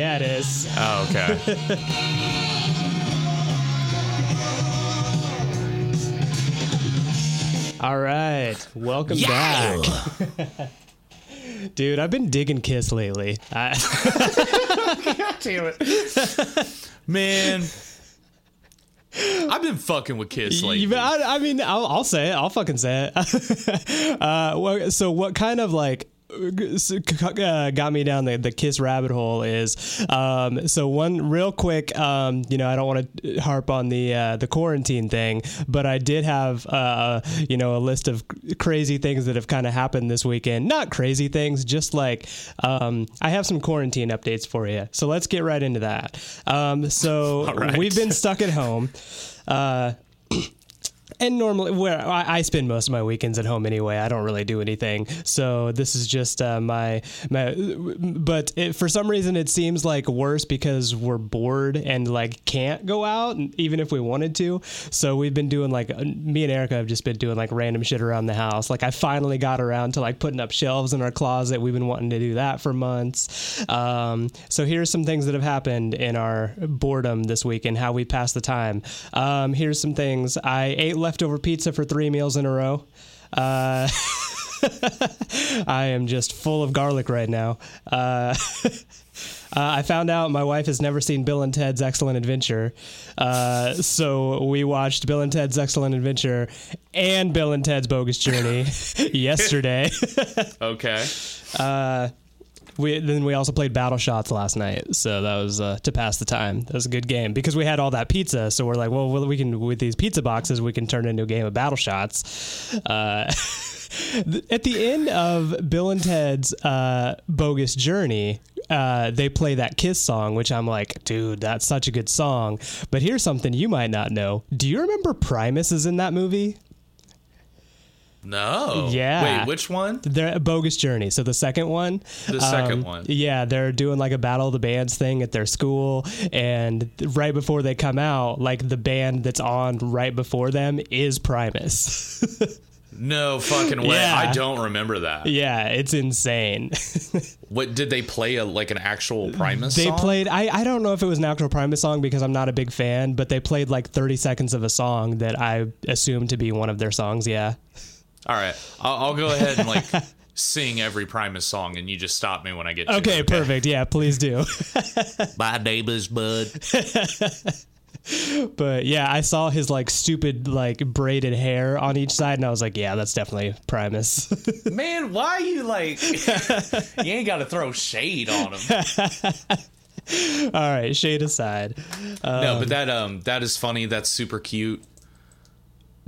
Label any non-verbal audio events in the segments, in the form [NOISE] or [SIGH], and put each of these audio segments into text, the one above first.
yeah, it is. Oh, okay. [LAUGHS] All right, welcome back, [LAUGHS] dude. I've been digging Kiss lately. I, [LAUGHS] Damn it. Man. I've been fucking with Kiss lately. you- I, I mean, I'll, I'll say it. I'll fucking say it. uh, what- so, what kind of like got me down the, the kiss rabbit hole is um, so one real quick um, you know I don't want to harp on the uh, the quarantine thing but I did have uh, you know a list of crazy things that have kind of happened this weekend. Not crazy things just like um, I have some quarantine updates for you so let's get right into that. Um, so [LAUGHS] right. we've been stuck at home. Uh, and normally where I, I spend most of my weekends at home anyway. I don't really do anything. So this is just uh, my my but it, for some reason it seems like worse because we're bored and like can't go out even if we wanted to. So we've been doing like uh, me and erica have just been doing like random shit around the house. Like i finally got around to like putting up shelves in our closet. We've been wanting to do that for months. Um, so here's some things that have happened in our boredom this week and how we pass the time. Um, here's some things. I ate leftover pizza for three meals in a row uh, [LAUGHS] I am just full of garlic right now. Uh, [LAUGHS] uh, I found out my wife has never seen Bill and Ted's Excellent Adventure. Uh, so we watched Bill and Ted's Excellent Adventure and Bill and Ted's Bogus Journey [LAUGHS] yesterday. Okay. We then we also played Battle Shots last night, so that was uh, to pass the time. That was a good game because we had all that pizza. So we're like, well, we can with these pizza boxes, we can turn into a game of Battle Shots. Uh, [LAUGHS] at the end of Bill and Ted's uh, Bogus Journey, uh, they play that Kiss song, which I'm like, dude, that's such a good song. But here's something you might not know. Do you remember Primus is in that movie? No. Yeah. Wait, which one? They're Bogus Journey. So the second one. The second um, one. Yeah, they're doing like a battle of the bands thing at their school, and right before they come out, like the band that's on right before them is Primus. [LAUGHS] No fucking way. Yeah. I don't remember that. yeah, it's insane. [LAUGHS] What did they play a like an actual Primus they song? played. I I don't know if it was an actual Primus song because I'm not a big fan, but they played like 30 seconds of a song that I assumed to be one of their songs. Yeah. All right. I'll, I'll go ahead and like [LAUGHS] sing every Primus song and you just stop me when I get to Okay, it. perfect. Yeah, please do. [LAUGHS] My name is Bud. [LAUGHS] But yeah, I saw his like stupid like braided hair on each side, and I was like, yeah, that's definitely Primus. Man, why you like you ain't gotta throw shade on him. All right, shade aside. no, but that um that is funny. That's super cute.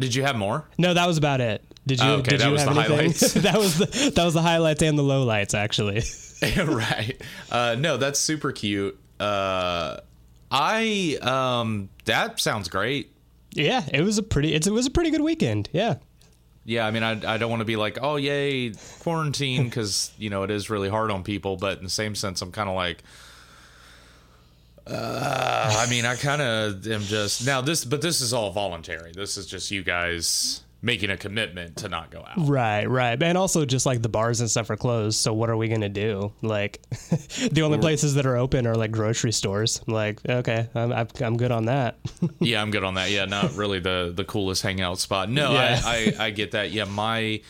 Did you have more? No, that was about it. Did you? Oh, okay, did that you was have the anything? [LAUGHS] highlights. that was the that was the highlights and the lowlights actually. [LAUGHS] right. Uh, no, that's super cute. Uh, I um that sounds great. yeah, it was a pretty. It's, it was a pretty good weekend. Yeah. Yeah, I mean, I, I don't want to be like, oh, yay, quarantine, [LAUGHS] because, you know, it is really hard on people. But in the same sense, I'm kind of like, uh, I mean, I kind of am just now this, but this is all voluntary. This is just you guys making a commitment to not go out. Right, right, and also just like the bars and stuff are closed. So what are we gonna do? Like, [LAUGHS] the only places that are open are like grocery stores. I'm like, okay, I'm I'm, I'm good on that. [LAUGHS] yeah, I'm good on that. Yeah, not really the the coolest hangout spot. No, Yeah. I, I I get that. Yeah, my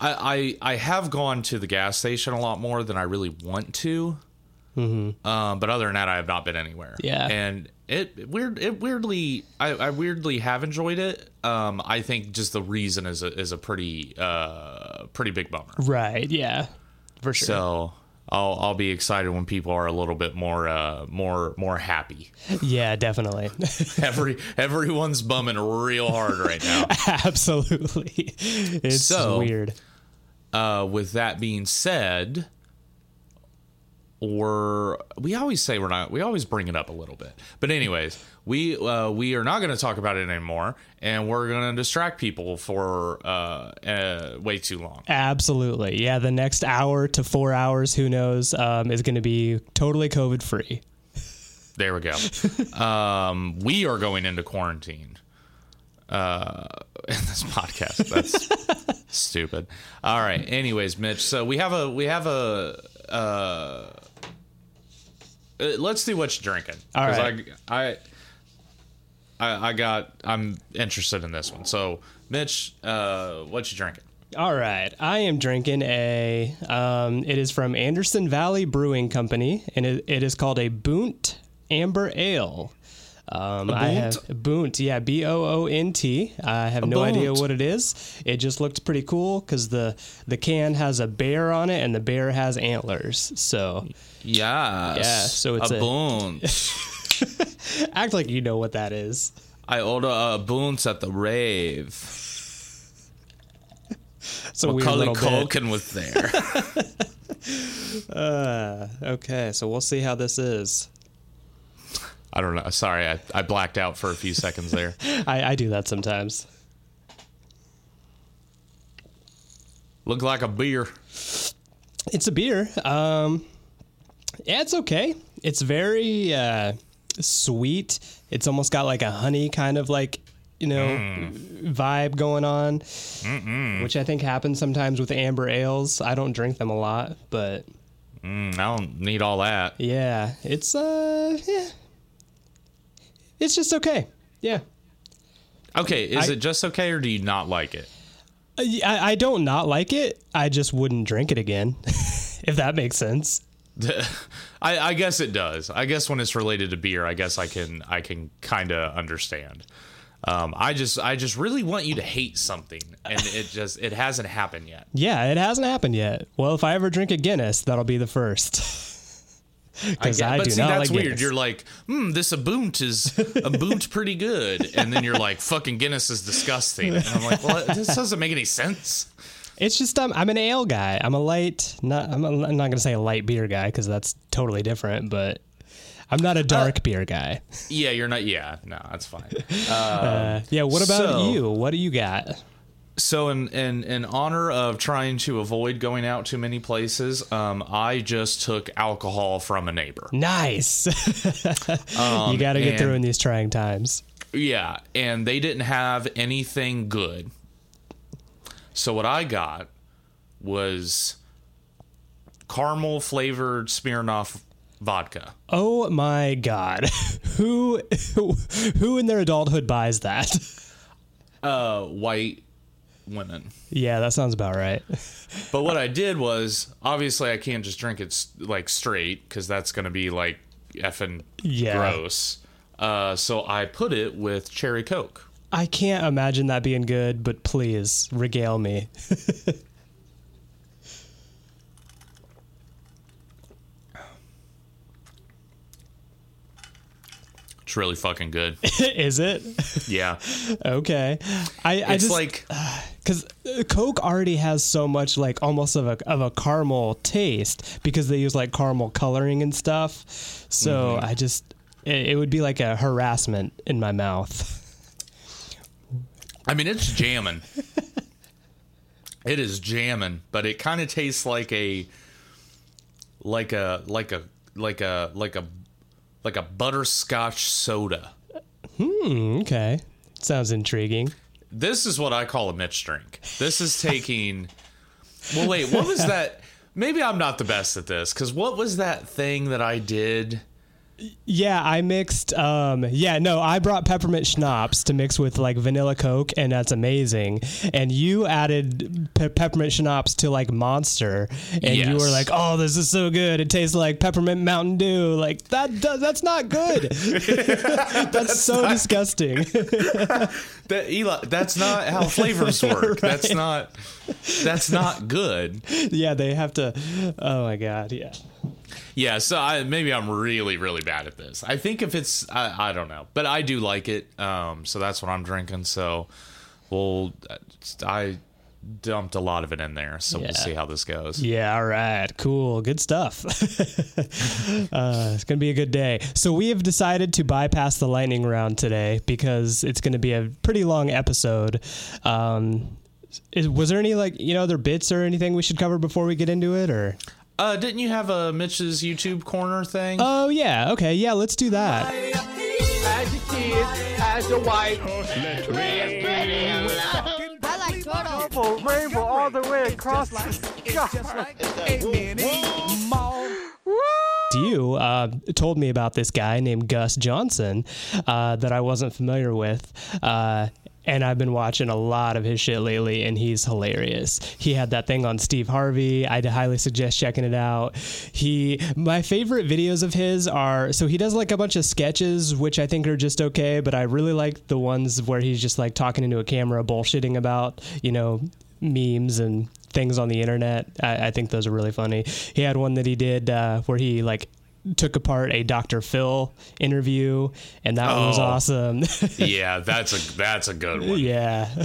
I, I I have gone to the gas station a lot more than I really want to. Mm-hmm. Um, but other than that, I have not been anywhere. Yeah. and it weird it weirdly I, I weirdly have enjoyed it. Um, I think just the reason is a is a pretty uh pretty big bummer. right. Yeah. For sure. So I'll I'll be excited when people are a little bit more uh more more happy. Yeah, definitely. [LAUGHS] Every everyone's bumming real hard right now. [LAUGHS] Absolutely. It's So- weird. Uh, with that being said, we're we always say we're not. We always bring it up a little bit, but anyways, we uh, we are not going to talk about it anymore, and we're going to distract people for uh, uh, way too long. Absolutely. Yeah, the next hour to four hours, who knows, um, is going to be totally COVID free. There we go. [LAUGHS] um, we are going into quarantine. Uh, [LAUGHS] in this podcast, that's [LAUGHS] stupid. All right. Anyways, Mitch. So we have a we have a. Uh, uh, let's see what you're drinking. All right. I, I I I got. I'm interested in this one. So, Mitch, uh, what you drinking? All right, I am drinking a. Um, it is from Anderson Valley Brewing Company, and it, it is called a Boont Amber Ale. Um, I have Boont, yeah, B O O N T. I have no idea what it is. It just looked pretty cool because the the can has a bear on it, and the bear has antlers. So Yes. Yeah, so it's a, a- boon. [LAUGHS] act like you know what that is. I order a Boont at the rave. So a Macaulay. Culkin was there. [LAUGHS] Uh, okay, so we'll see how this is. I don't know. Sorry, I, I blacked out for a few seconds there. [LAUGHS] I, I do that sometimes. Looked like a beer. It's a beer. Um, yeah, it's okay. It's very uh, sweet. It's almost got like a honey kind of like you know vibe going on, which I think happens sometimes with amber ales. I don't drink them a lot, but Mm, I don't need all that. yeah, it's uh, yeah, it's just okay. Yeah. Okay, is I- it just okay or do you not like it? I, y- I, I don't not like it. I just wouldn't drink it again, [LAUGHS] if that makes sense. [LAUGHS] I, I guess it does. I guess when it's related to beer, I guess I can I can kind of understand. Um, I just I just really want you to hate something, and it [LAUGHS] just it hasn't happened yet. Yeah, it hasn't happened yet. Well, if I ever drink a Guinness, that'll be the first. Because get- I, but do see, not that's like weird. Guinness. You're like, hmm, this aboont is aboont pretty good, and then you're like, fucking Guinness is disgusting, and I'm like, well, this doesn't make any sense. It's just um, I'm an ale guy. I'm a light, not I'm, a, I'm not gonna say a light beer guy because that's totally different. But I'm not a dark beer guy. Yeah, you're not. Yeah, no, that's fine. [LAUGHS] Uh, yeah. What about so- you? What do you got? So, in, in in honor of trying to avoid going out too many places, um, I just took alcohol from a neighbor. Nice. [LAUGHS] you got to get through in these trying times. Yeah, and they didn't have anything good. So what I got was caramel flavored Smirnoff vodka. Oh my god, [LAUGHS] who [LAUGHS] who in their adulthood buys that? Uh, white women. yeah, that sounds about right. [LAUGHS] But what I did was obviously I can't just drink it like straight because that's gonna be like effing Yeah. gross. Uh, so I put it with cherry coke. I can't imagine that being good, but please regale me. [LAUGHS] It's really fucking good. [LAUGHS] Is it? Yeah, [LAUGHS] Okay. I, I it's just like [SIGHS] because Coke already has so much like almost of a of a caramel taste because they use like caramel coloring and stuff. So Mm-hmm. I just it, it would be like a harassment in my mouth. I mean, it's jamming. it is jamming, but it kind of tastes like a like a like a like a like a like a butterscotch soda. Hmm, okay, sounds intriguing. This is what I call a Mitch drink. This is taking. [LAUGHS] well, wait, what was that? Maybe I'm not the best at this because what was that thing that I did Yeah, I mixed. Um, yeah, no, I brought peppermint schnapps to mix with like vanilla Coke, and that's amazing. And you added pe- peppermint schnapps to like Monster, and you were like, "Oh, this is so good! It tastes like peppermint Mountain Dew." Like that. Does, that's not good. [LAUGHS] that's, so [LAUGHS] disgusting. [LAUGHS] That Eli, that's not how flavors work. That's not. That's not good. yeah, they have to. Oh my god. Yeah. Yeah, so I, maybe I'm really, really bad at this. I think if it's, I, I don't know, but I do like it. Um, so that's what I'm drinking. So, well, I dumped a lot of it in there. So Yeah. we'll see how this goes. Yeah, all right. Cool. Good stuff. [LAUGHS] uh, it's going to be a good day. So, we have decided to bypass the lightning round today because it's going to be a pretty long episode. Um, is, was there any, like, you know, other bits or anything we should cover before we get into it? Or, Uh, didn't you have a Mitch's YouTube corner thing? oh, yeah. Okay. Yeah, let's do that. As your kids, as your wife. I like turtles. Rainbow, rainbow all the way across the you uh, told me about this guy named Gus Johnson uh, that I wasn't familiar with. Uh, and I've been watching a lot of his shit lately, and he's hilarious. He had that thing on Steve Harvey. I'd highly suggest checking it out. He, my favorite videos of his are so he does like a bunch of sketches, which I think are just okay, but I really like the ones where he's just like talking into a camera, bullshitting about, you know, memes and things on the internet. I, I think those are really funny. He had one that he did uh, where he like took apart a Dr. Phil interview, and that one was Oh. awesome. [LAUGHS] yeah, that's a that's a good one. yeah. [LAUGHS]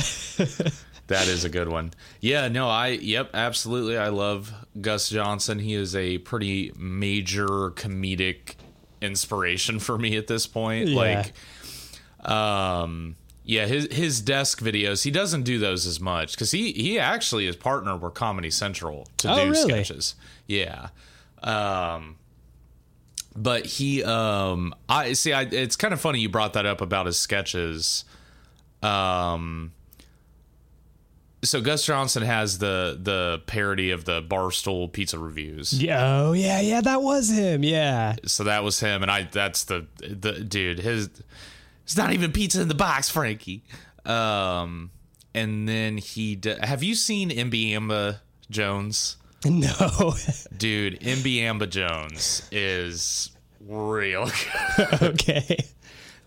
That is a good one. Yeah, no, I yep, absolutely. I love Gus Johnson. He is a pretty major comedic inspiration for me at this point. Yeah. Like um yeah, his his desk videos, he doesn't do those as much cuz he he actually is partnered with Comedy Central to Oh, do really? sketches. Yeah. Um but he um I see I it's kind of funny you brought that up about his sketches. Um so Gus Johnson has the the parody of the Barstool pizza reviews. Yeah, Oh yeah, yeah, that was him. Yeah. So that was him, and I that's the the dude. His it's not even pizza in the box, Frankie. Um, and then he d- have you seen MB Jones? [LAUGHS] No. Dude, MB Amba Jones is real [LAUGHS] good. okay.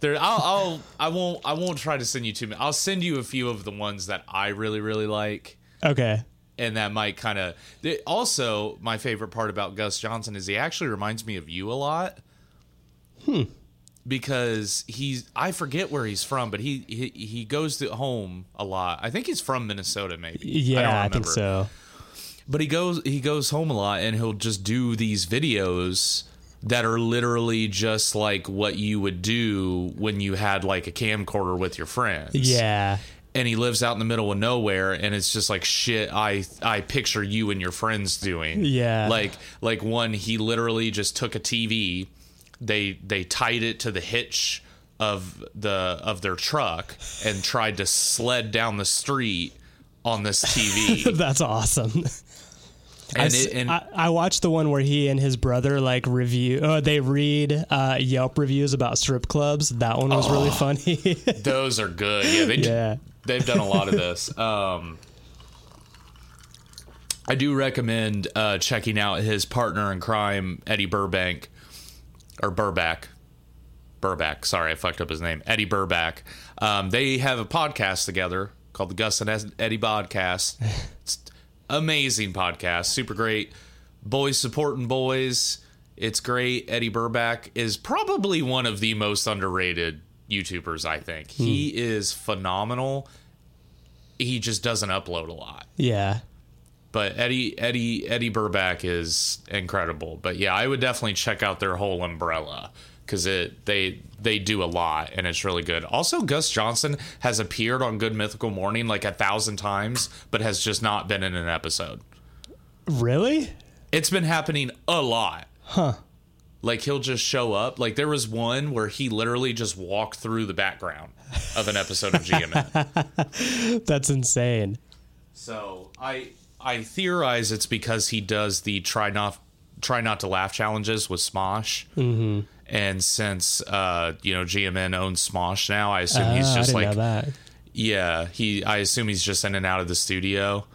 There, I'll, I'll, I won't, I won't try to send you too many. I'll send you a few of the ones that I really, really like. Okay. and that might kind of also my favorite part about Gus Johnson is he actually reminds me of you a lot. Hmm. Because he's I forget where he's from, but he he, he goes to home a lot. I think he's from Minnesota, maybe. Yeah, don't I, think so. But he goes he goes home a lot, and he'll just do these videos that are literally just like what you would do when you had like a camcorder with your friends Yeah. and he lives out in the middle of nowhere and it's just like shit i i picture you and your friends doing Yeah. like like one he literally just took a tv they they tied it to the hitch of the of their truck and tried to sled down the street on this tv [LAUGHS] That's awesome. I, and it, and I, I watched the one where he and his brother like review. Oh, they read uh, Yelp reviews about strip clubs. That one was really funny. [LAUGHS] those are good yeah they yeah. they've done a lot of this. [LAUGHS] Um, I do recommend uh, checking out his partner in crime, Eddie Burbank, or Burback. Burback. Sorry, I fucked up his name. Eddie Burback. Um, they have a podcast together called the Gus and Eddie Podcast. [LAUGHS] It's amazing podcast, super great. Boys supporting boys. It's great. Eddie Burback is probably one of the most underrated YouTubers. I think he hmm. is phenomenal. He just doesn't upload a lot Yeah. but Eddie Eddie Eddie Burback is incredible. But yeah, I would definitely check out their whole umbrella because it they they do a lot and it's really good. Also, Gus Johnson has appeared on Good Mythical Morning like a thousand times, but has just not been in an episode. Really? It's been happening a lot. Huh. Like he'll just show up. Like there was one where he literally just walked through the background of an episode of GMM. [LAUGHS] That's insane. So I I theorize it's because he does the try not try not to laugh challenges with Smosh, mm-hmm. And since uh, you know GMM owns Smosh now, I assume he's Oh, I just like that. yeah, he. I assume he's just in and out of the studio.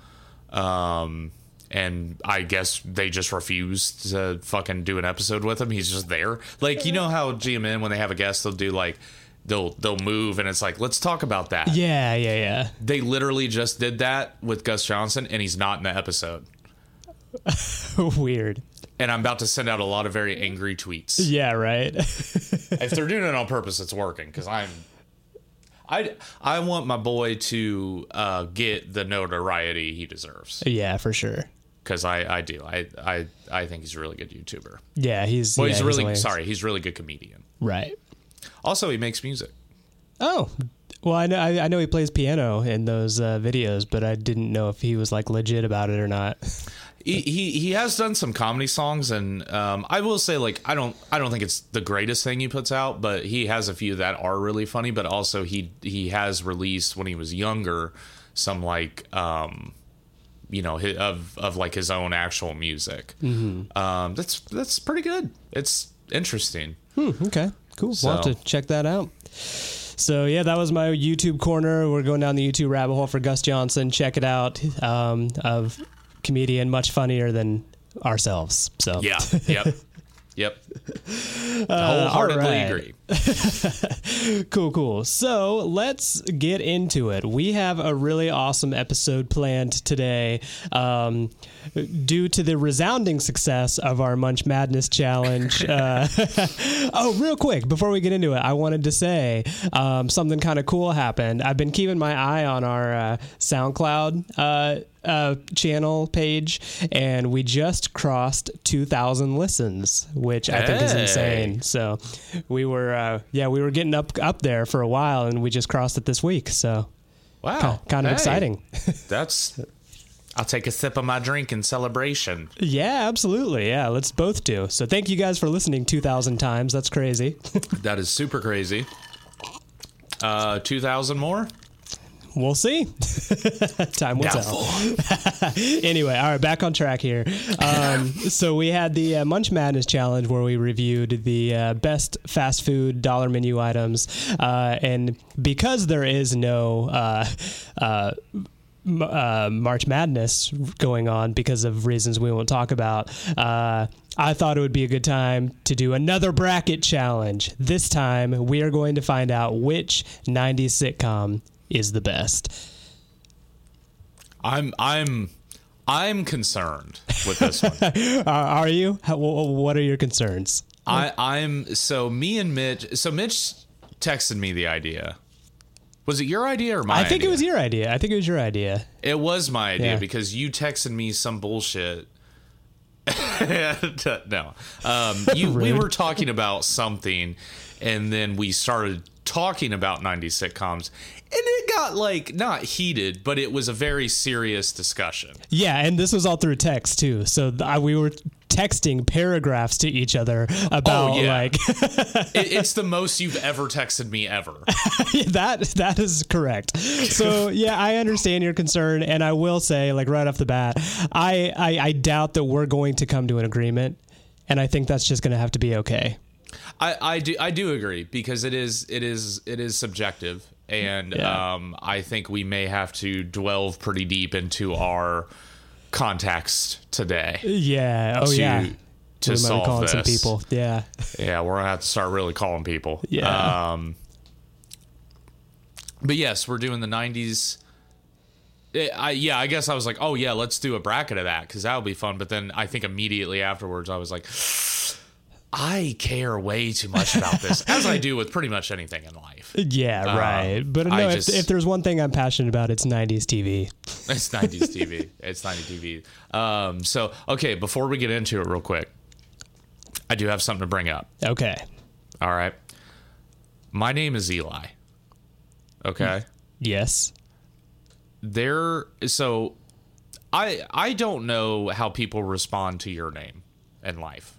Um, and I guess they just refused to fucking do an episode with him. He's just there. Like you know how GMM when they have a guest, they'll do like they'll they'll move and it's like let's talk about that. Yeah, yeah, yeah, They literally just did that with Gus Johnson, and he's not in the episode. [LAUGHS] Weird. And I'm about to send out a lot of very angry tweets. Yeah, right. [LAUGHS] if they're doing it on purpose, it's working because I'm. I, I want my boy to uh, get the notoriety he deserves. yeah, for sure. because I, I do I, I I think he's a really good YouTuber. Yeah, he's. Well, yeah, he's a really hilarious. sorry, he's a really good comedian. Right. Also, he makes music. Oh, well, I know I, I know he plays piano in those uh, videos, but I didn't know if he was like legit about it or not. [LAUGHS] He, he he has done some comedy songs, and um, I will say like I don't I don't think it's the greatest thing he puts out, but he has a few that are really funny. But also he he has released when he was younger some like um, you know hi- of of like his own actual music. Mm-hmm. Um, that's that's pretty good. It's interesting. Okay, cool. We'll have to check that out. So yeah, that was my YouTube corner. We're going down the YouTube rabbit hole for Gus Johnson. Check it out. Um, of comedian, much funnier than ourselves. So Yeah. Yep. [LAUGHS] Yep. Wholeheartedly alright. agree. [LAUGHS] Cool, cool. So let's get into it. We have a really awesome episode planned today. Um, due to the resounding success of our Munch Madness challenge. [LAUGHS] Uh, [LAUGHS] oh, real quick, before we get into it, I wanted to say um, something kind of cool happened. I've been keeping my eye on our uh, SoundCloud. Uh, uh, channel page, and we just crossed 2,000 listens, which I think is insane. So we were, uh, yeah, we were getting up up there for a while, and we just crossed it this week. So Wow. kind of Hey, exciting. [LAUGHS] That's. I'll take a sip of my drink in celebration. yeah, absolutely. Yeah, let's both do. So thank you guys for listening 2,000 times. That's crazy. [LAUGHS] That is super crazy. Uh, two thousand more. We'll see. [LAUGHS] Time will tell. [LAUGHS] anyway, all right, back on track here. Um, [LAUGHS] so we had the uh, Munch Madness challenge where we reviewed the uh, best fast food dollar menu items, uh, and because there is no. Uh, uh, uh, March Madness going on because of reasons we won't talk about. Uh, I thought it would be a good time to do another bracket challenge. This time, we are going to find out which 90s sitcom is the best. I'm I'm I'm concerned with this one. [LAUGHS] Uh, are you? How, wh- what are your concerns? I I'm so me and Mitch. So Mitch texted me the idea. Was it your idea or my? I think idea? it was your idea. I think it was your idea. It was my idea Yeah. because you texted me some bullshit. [LAUGHS] no, um, you we were talking about something, and then we started talking about '90s sitcoms, and it got like not heated, but it was a very serious discussion. Yeah, and this was all through text too. So th- I, we were texting paragraphs to each other about Oh, yeah. like [LAUGHS] It, it's [LAUGHS] the most you've ever texted me ever. [LAUGHS] that that is correct. So yeah, I understand your concern, and I will say, like right off the bat, I I, I doubt that we're going to come to an agreement, and I think that's just going to have to be okay. I, I do I do agree because it is it is it is subjective and Yeah. um, I think we may have to delve pretty deep into our context today Yeah. Oh to yeah. to we solve calling this. some people. Yeah. Yeah, we're gonna have to start really calling people. Yeah. Um, but yes, we're doing the '90s. Eh, I yeah, I guess I was like, oh yeah, let's do a bracket of that because that would be fun. But then I think immediately afterwards, I was like, I care way too much about this, [LAUGHS] as I do with pretty much anything in life. Yeah. Um, right. But no, if, just- if there's one thing I'm passionate about, it's '90s TV. [LAUGHS] It's 90s TV. It's 90s TV. Um, so okay, before we get into it, real quick, I do have something to bring up. Okay. All right, my name is Eli. Okay. Yes. there so i i don't know how people respond to your name in life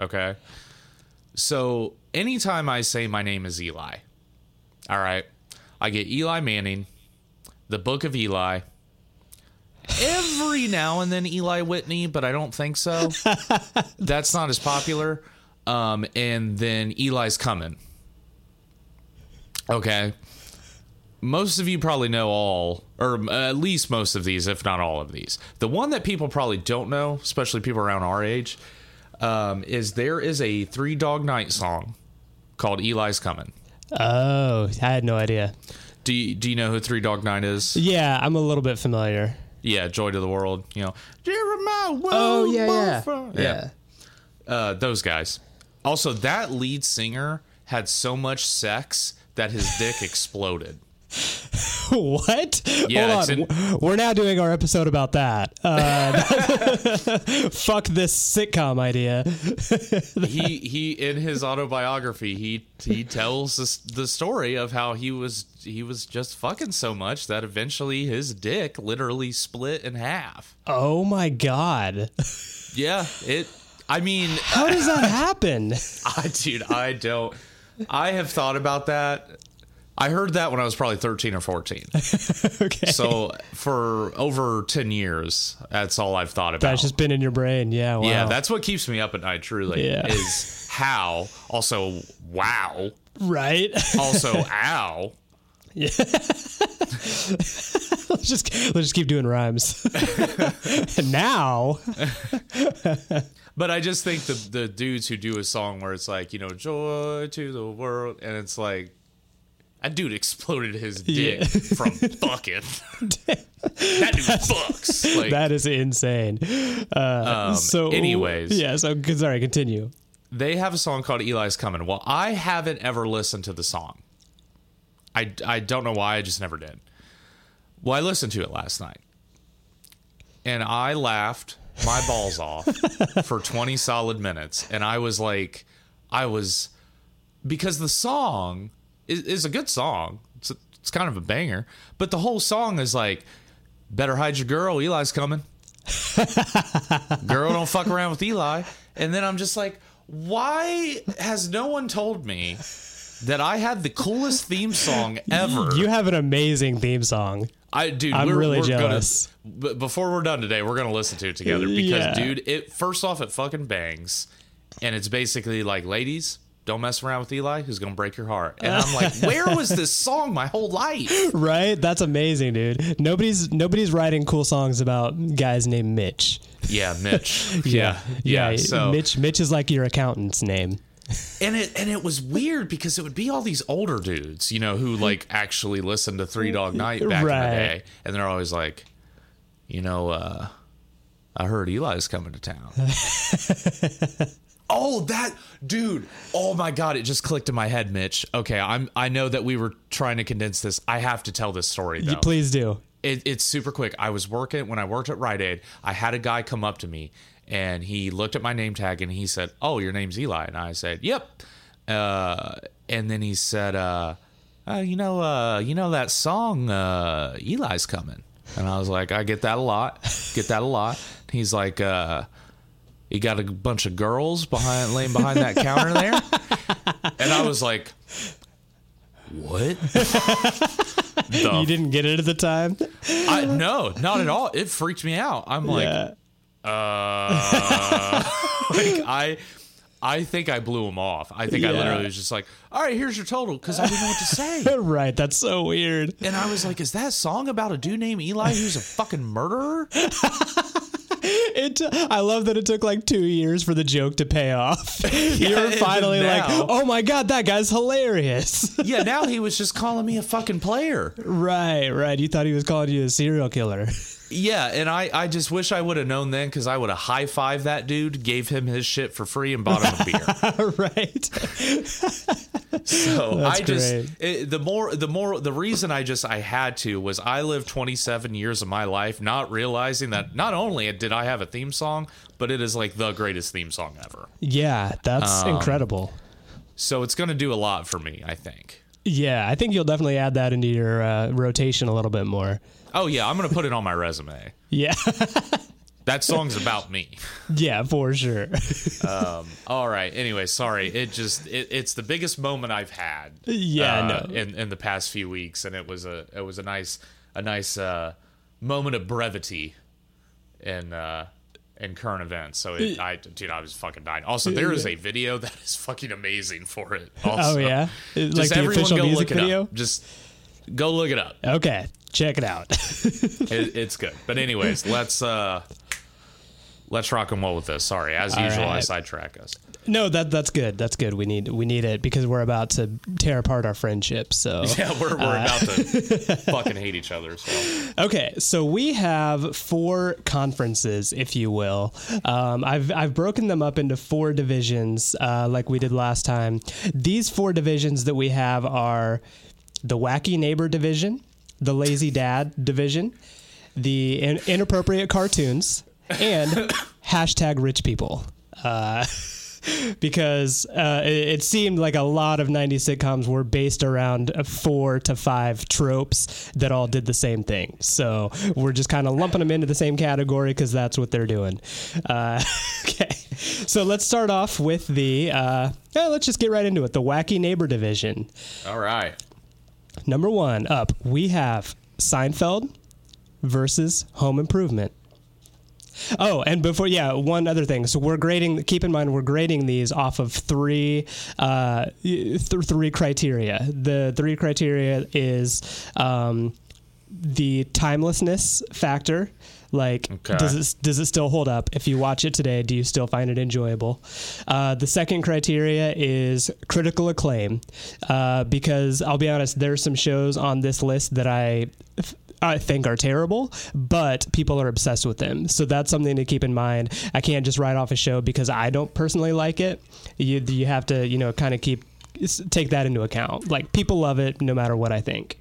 okay so anytime i say my name is eli all right i get eli manning the book of eli every now and then eli whitney but i don't think so [LAUGHS] that's not as popular Um, and then Eli's coming. Okay. Most of you probably know all, or at least most of these, if not all of these. The one that people probably don't know, especially people around our age, um, is there is a Three Dog Night song called Eli's Coming. Oh, I had no idea. Do you, do you know who Three Dog Night is? Yeah, I'm a little bit familiar. Yeah, Joy to the World. You know, Jeremiah. Oh yeah, yeah, Wilberforce. yeah. Uh, those guys. Also, that lead singer had so much sex that his dick [LAUGHS] exploded. [LAUGHS] what? Yeah, Hold on. We're now doing our episode about that. Uh, [LAUGHS] fuck this sitcom idea. [LAUGHS] he he in his autobiography he he tells this, the story of how he was he was just fucking so much that eventually his dick literally split in half. Oh my god. Yeah, it. I mean, How does that happen? I dude, I don't. I have thought about that. I heard that when I was probably 13 or 14. [LAUGHS] okay. So for over 10 years, that's all I've thought about. That's just been in your brain. Yeah. Wow. Yeah, that's what keeps me up at night. Truly, Yeah. is how. Also, wow. right. Also, [LAUGHS] ow. [LAUGHS] let's just let's just keep doing rhymes. now, But I just think the the dudes who do a song where it's like you know joy to the world, and it's like. That dude exploded his dick Yeah. from fucking. [LAUGHS] that dude fucks. Like, that is insane. Uh, Um, so, anyways. yeah. So, sorry. Continue. they have a song called Eli's Coming. Well, I haven't ever listened to the song. I, I don't know why, I just never did. Well, I listened to it last night. And I laughed my balls off [LAUGHS] for 20 solid minutes. And I was like, I was, because the song is, is a good song. It's, a, it's kind of a banger. But the whole song is like, better hide your girl, Eli's coming. [LAUGHS] girl don't fuck around with Eli. And then I'm just like, why has no one told me that I had the coolest theme song ever? You have an amazing theme song. I dude, I'm we're, really we're jealous. Gonna, before we're done today, we're gonna listen to it together because, Yeah. dude, it first off it fucking bangs, and it's basically like, ladies, don't mess around with Eli, who's gonna break your heart. And I'm like, [LAUGHS] where was this song my whole life? Right? That's amazing, dude. Nobody's nobody's writing cool songs about guys named Mitch. Yeah, Mitch. [LAUGHS] Yeah, yeah. so Mitch Mitch is like your accountant's name. and it and it was weird because it would be all these older dudes, you know, who like actually listened to Three Dog Night back in the day, and they're always like, you know, uh, I heard Eli's coming to town. [LAUGHS] oh, that dude! Oh my god, it just clicked in my head, Mitch. Okay, I'm I know that we were trying to condense this. I have to tell this story though. You please do. It, it's super quick. I was working when I worked at Rite Aid. I had a guy come up to me and he looked at my name tag and he said, "Oh, your name's Eli." And I said, "Yep." Uh, and then he said, uh, uh, "You know, uh, you know that song, uh, Eli's coming." And I was like, "I get that a lot. Get that a lot." He's like, uh, "You got a bunch of girls behind laying behind that counter there," [LAUGHS] and I was like. What? [LAUGHS] The You didn't get it at the time? I, no, not at all. It freaked me out. I'm like, yeah. uh, [LAUGHS] like I, I think I blew him off. I think I literally was just like, all right, here's your total because I didn't know what to say. Right, that's so weird. And I was like, is that song about a dude named Eli who's a fucking murderer? [LAUGHS] It I love that it took like 2 years for the joke to pay off. [LAUGHS] [LAUGHS] You're and finally like, "Oh my god, that guy's hilarious." Yeah, now he was just calling me a fucking player. right, right. You thought he was calling you a serial killer. Yeah, and I, I just wish I would have known then because I would have high fived that dude, gave him his shit for free, and bought him a beer. right. [LAUGHS] So That's I just it, the more the more the reason I just I had to was I lived 27 years of my life not realizing that not only did I have a theme song, but it is like the greatest theme song ever. Yeah, that's Um, incredible. So it's going to do a lot for me, I think. Yeah, I think you'll definitely add that into your uh, rotation a little bit more. Oh yeah, I'm going to put it on my resume. Yeah. [LAUGHS] That song's about me. [LAUGHS] yeah, for sure. [LAUGHS] All right. Anyway, sorry. It just it, it's the biggest moment I've had. Yeah, uh, no. In in the past few weeks, and it was a it was a nice a nice uh, moment of brevity, in uh, and current events. So it, I, dude, I was fucking dying. Also, there is a video [LAUGHS] that is fucking amazing for it. Also. Oh yeah, Just like the everyone official go music look it video. up. Just go look it up. Okay, check it out. It, it's good. But anyways, let's uh let's rock and roll with this. Sorry, as All usual, I sidetrack us. no, that that's good. That's good. We need we need it because we're about to tear apart our friendship. So [LAUGHS] Yeah, we're, we're Uh. about to [LAUGHS] fucking hate each other. So Okay, so we have four conferences, if you will. Um, I've I've broken them up into four divisions, uh, like we did last time. These four divisions that we have are the wacky neighbor division, the lazy dad division, the in- inappropriate cartoons, and hashtag rich people. Uh, [LAUGHS] because uh, it, it seemed like a lot of 90s sitcoms were based around four to five tropes that all did the same thing. So we're just kind of lumping them into the same category because that's what they're doing. Uh, [LAUGHS] okay. So let's start off with the, uh, yeah, let's just get right into it the Wacky Neighbor Division. all right. Number one up, we have Seinfeld versus Home Improvement. Oh, and before, yeah, one other thing. So we're grading. Keep in mind, we're grading these off of three, uh, th- three criteria. The three criteria is um, the timelessness factor. Like, Okay. does it does it still hold up? If you watch it today, do you still find it enjoyable? Uh, the second criteria is critical acclaim, uh, because I'll be honest, there's some shows on this list that I. I think are terrible, but people are obsessed with them. So that's something to keep in mind. I can't just write off a show because I don't personally like it. You you have to you know kind of keep take that into account. Like people love it no matter what I think.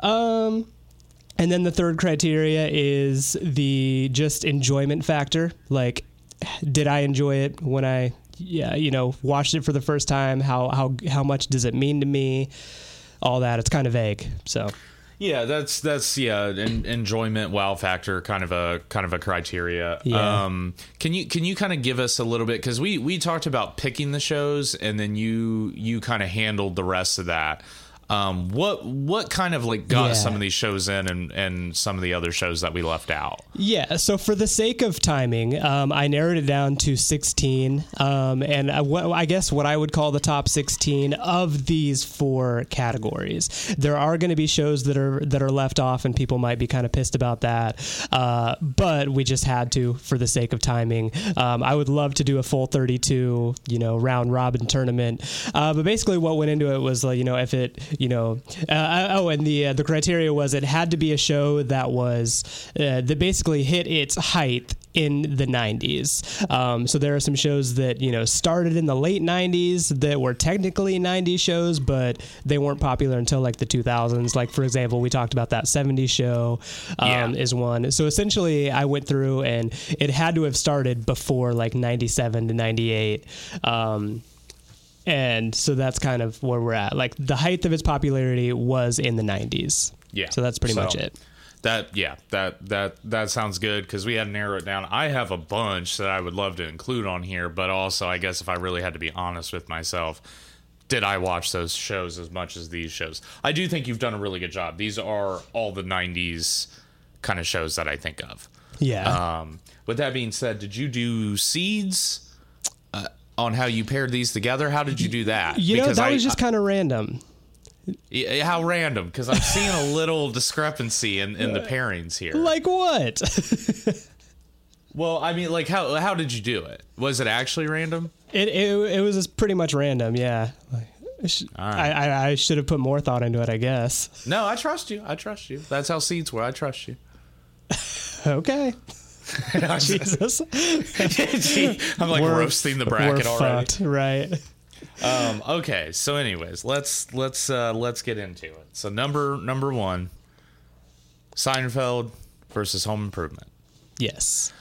Um, and then the third criteria is the just enjoyment factor. Like, did I enjoy it when I, yeah, you know, watched it for the first time? How how how much does it mean to me? All that. It's kind of vague. So Yeah, that's that's yeah, en- enjoyment, wow factor, kind of a kind of a criteria. Yeah. Um, can you can you kind of give us a little bit because we we talked about picking the shows and then you you kind of handled the rest of that. Um, what what kind of like got Yeah. some of these shows in and and some of the other shows that we left out? Yeah, so for the sake of timing, um, I narrowed it down to 16. Um, and I, what, I guess what I would call the top 16 of these four categories. There are going to be shows that are that are left off, and people might be kind of pissed about that. Uh, but we just had to for the sake of timing. Um, I would love to do a full 32, you know, round robin tournament. Uh, but basically, what went into it was like, you know, if it, you know, uh, oh, and the uh, the criteria was it had to be a show that was uh, that basically hit its height in the 90s. Um, so there are some shows that you know started in the late 90s that were technically 90s shows, but they weren't popular until like the 2000s. Like for example, we talked about that 70s show um, Yeah. is one. So essentially, I went through and it had to have started before like 97 to 98. Um, and so that's kind of where we're at. Like the height of its popularity was in the 90s. Yeah. So that's pretty So, much it. That yeah, that that that sounds good because we had to narrow it down. I have a bunch that I would love to include on here, but also I guess if I really had to be honest with myself, did I watch those shows as much as these shows? I do think you've done a really good job. These are all the '90s kind of shows that I think of. Yeah. Um, with that being said, did you do seeds uh, on how you paired these together? How did you do that? you know, that I- was just kind of random. Yeah, how random because I'm seeing a little discrepancy in, in the pairings here. Like what? [LAUGHS] well, I mean, like how how did you do it? Was it actually random? It, it, it was pretty much random, yeah. Like, sh- I, I, I should have put more thought into it, I guess. No, I trust you. I trust you. That's how seeds were. I trust you. [LAUGHS] Okay. [LAUGHS] Jesus. [LAUGHS] [LAUGHS] I'm like We're- roasting the bracket already. fucked, right? Um, okay, so anyways, let's let's uh, let's get into it. So number number one, Seinfeld versus Home Improvement. Yes.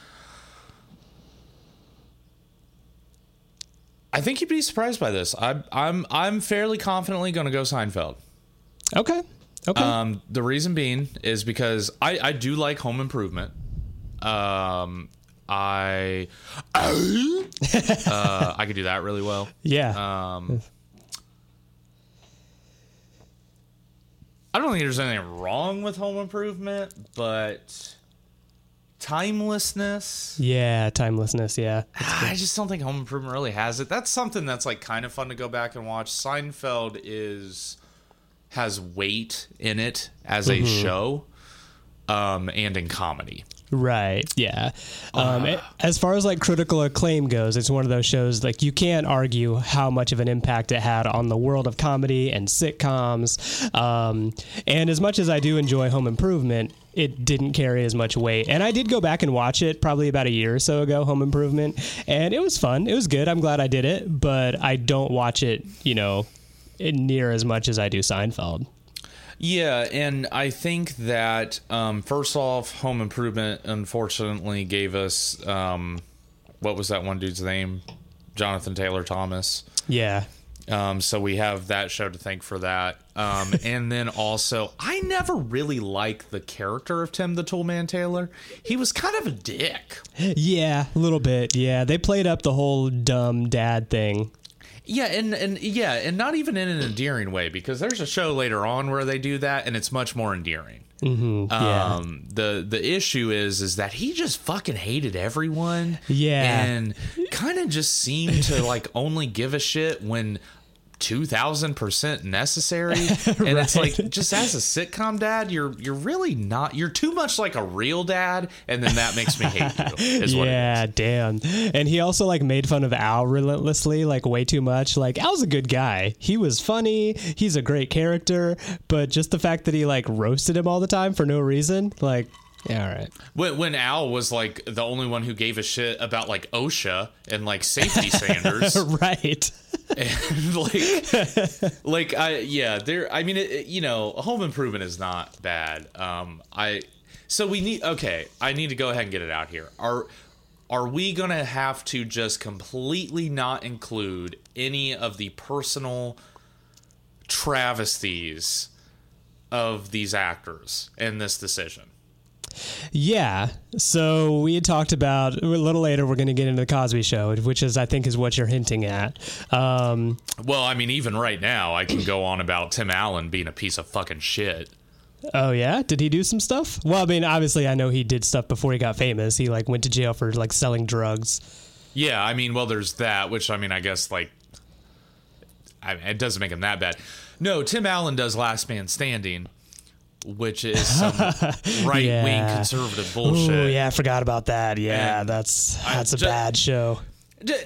I think you'd be surprised by this. I, I'm I'm fairly confidently going to go Seinfeld. Okay. Okay. Um, the reason being is because I, I do like Home Improvement. Um, I [LAUGHS] uh, I could do that really well. yeah. Um, I don't think there's anything wrong with Home Improvement, but timelessness. Yeah, timelessness. Yeah. I just don't think Home Improvement really has it. That's something that's like kind of fun to go back and watch. Seinfeld is has weight in it as a show, um, and in comedy. Right. Yeah. Um, a- as far as like critical acclaim goes, it's one of those shows like you can't argue how much of an impact it had on the world of comedy and sitcoms. Um, and as much as I do enjoy Home Improvement, it didn't carry as much weight. And I did go back and watch it probably about a year or so ago, Home Improvement, and it was fun. It was good. I'm glad I did it, but I don't watch it, you know, near as much as I do Seinfeld. Yeah, and I think that um, first off, Home Improvement unfortunately gave us um, what was that one dude's name? Jonathan Taylor Thomas. Yeah. Um, so we have that show to thank for that. Um, [LAUGHS] and then also, I never really liked the character of Tim the Toolman Taylor. He was kind of a dick. Yeah, a little bit. Yeah, they played up the whole dumb dad thing. Yeah, and and yeah, and not even in an endearing way because there's a show later on where they do that, and it's much more endearing. yeah. Um, the the issue is is that he just fucking hated everyone. Yeah. and kind of just seemed to like only give a shit when. 2000% necessary [LAUGHS] and it's like just as a sitcom dad you're you're really not you're too much like a real dad and then that makes me hate you is yeah, is. damn. And he also like made fun of Al relentlessly, like way too much. Like Al's a good guy. He was funny. He's a great character, but just the fact that he like roasted him all the time for no reason, like, yeah, all right. when, when al was like the only one who gave a shit about like osha and like safety [LAUGHS] standards right. and like like i yeah there i mean it, it- you know home improvement is not bad um i so we need okay i need to go ahead and get it out here are are we gonna have to just completely not include any of the personal travesties of these actors in this decision Yeah. So we had talked about a little later. We're going to get into the Cosby Show, which is I think is what you're hinting at. Um, well i mean even right now i can go on about tim allen being a piece of fucking shit oh yeah, did he do some stuff? Well, I mean, obviously I know he did stuff before he got famous. He like went to jail for like selling drugs. Yeah, I mean, well, there's that, which I mean, I guess like, I, it doesn't make him that bad. No, Tim Allen does Last Man Standing, which is some [LAUGHS] right wing Yeah. conservative bullshit. Oh yeah, I forgot about that. Yeah, And that's that's a ju- bad show.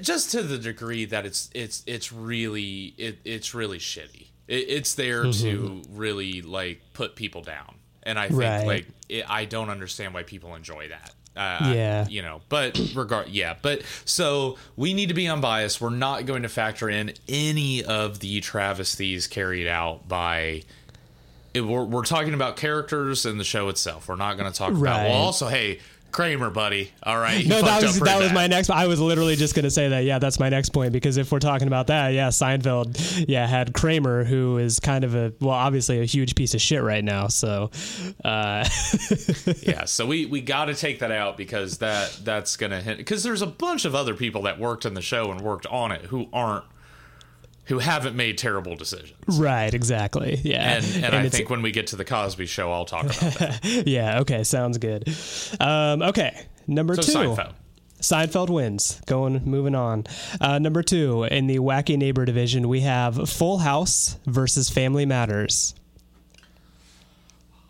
Just to the degree that it's it's it's really it, it's really shitty. It, it's there to really like put people down, and I think Mm-hmm. Right. like it, I don't understand why people enjoy that. Uh, Yeah. you know, but regard, yeah, but so we need to be unbiased. We're not going to factor in any of the travesties carried out by. It, we're, we're talking about characters and the show itself. We're not going to talk about. Right. Well, also, hey, Kramer, buddy. All right, No, that was that was my next. I was literally just gonna say that. Yeah, that's my next point because if we're talking about that, yeah, Seinfeld, yeah, had Kramer, who is kind of a well, obviously a huge piece of shit right now. So, uh, [LAUGHS] yeah so we we got to take that out because that that's gonna hit because there's a bunch of other people that worked in the show and worked on it who aren't who haven't made terrible decisions right, exactly, yeah, and and, I think when we get to the Cosby Show, I'll talk about that. [LAUGHS] yeah, okay, sounds good. Um, okay, number So two. Seinfeld. Seinfeld wins. Going, moving on. Uh, number two in the wacky neighbor division, we have Full House versus Family Matters.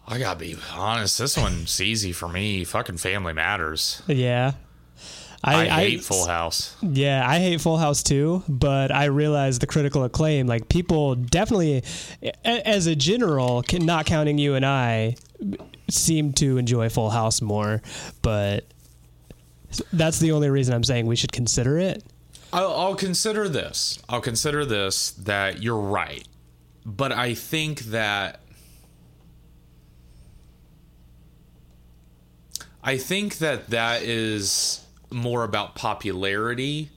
I gotta be honest, this one's easy for me. Fucking Family Matters. Yeah. I, hate Full House. Yeah, I hate Full House too, but I realize the critical acclaim. Like people definitely, as a general, not counting you and I, seem to enjoy Full House more. But that's the only reason I'm saying we should consider it. I'll, I'll consider this. I'll consider this that you're right, but I think that I think that that is more about popularity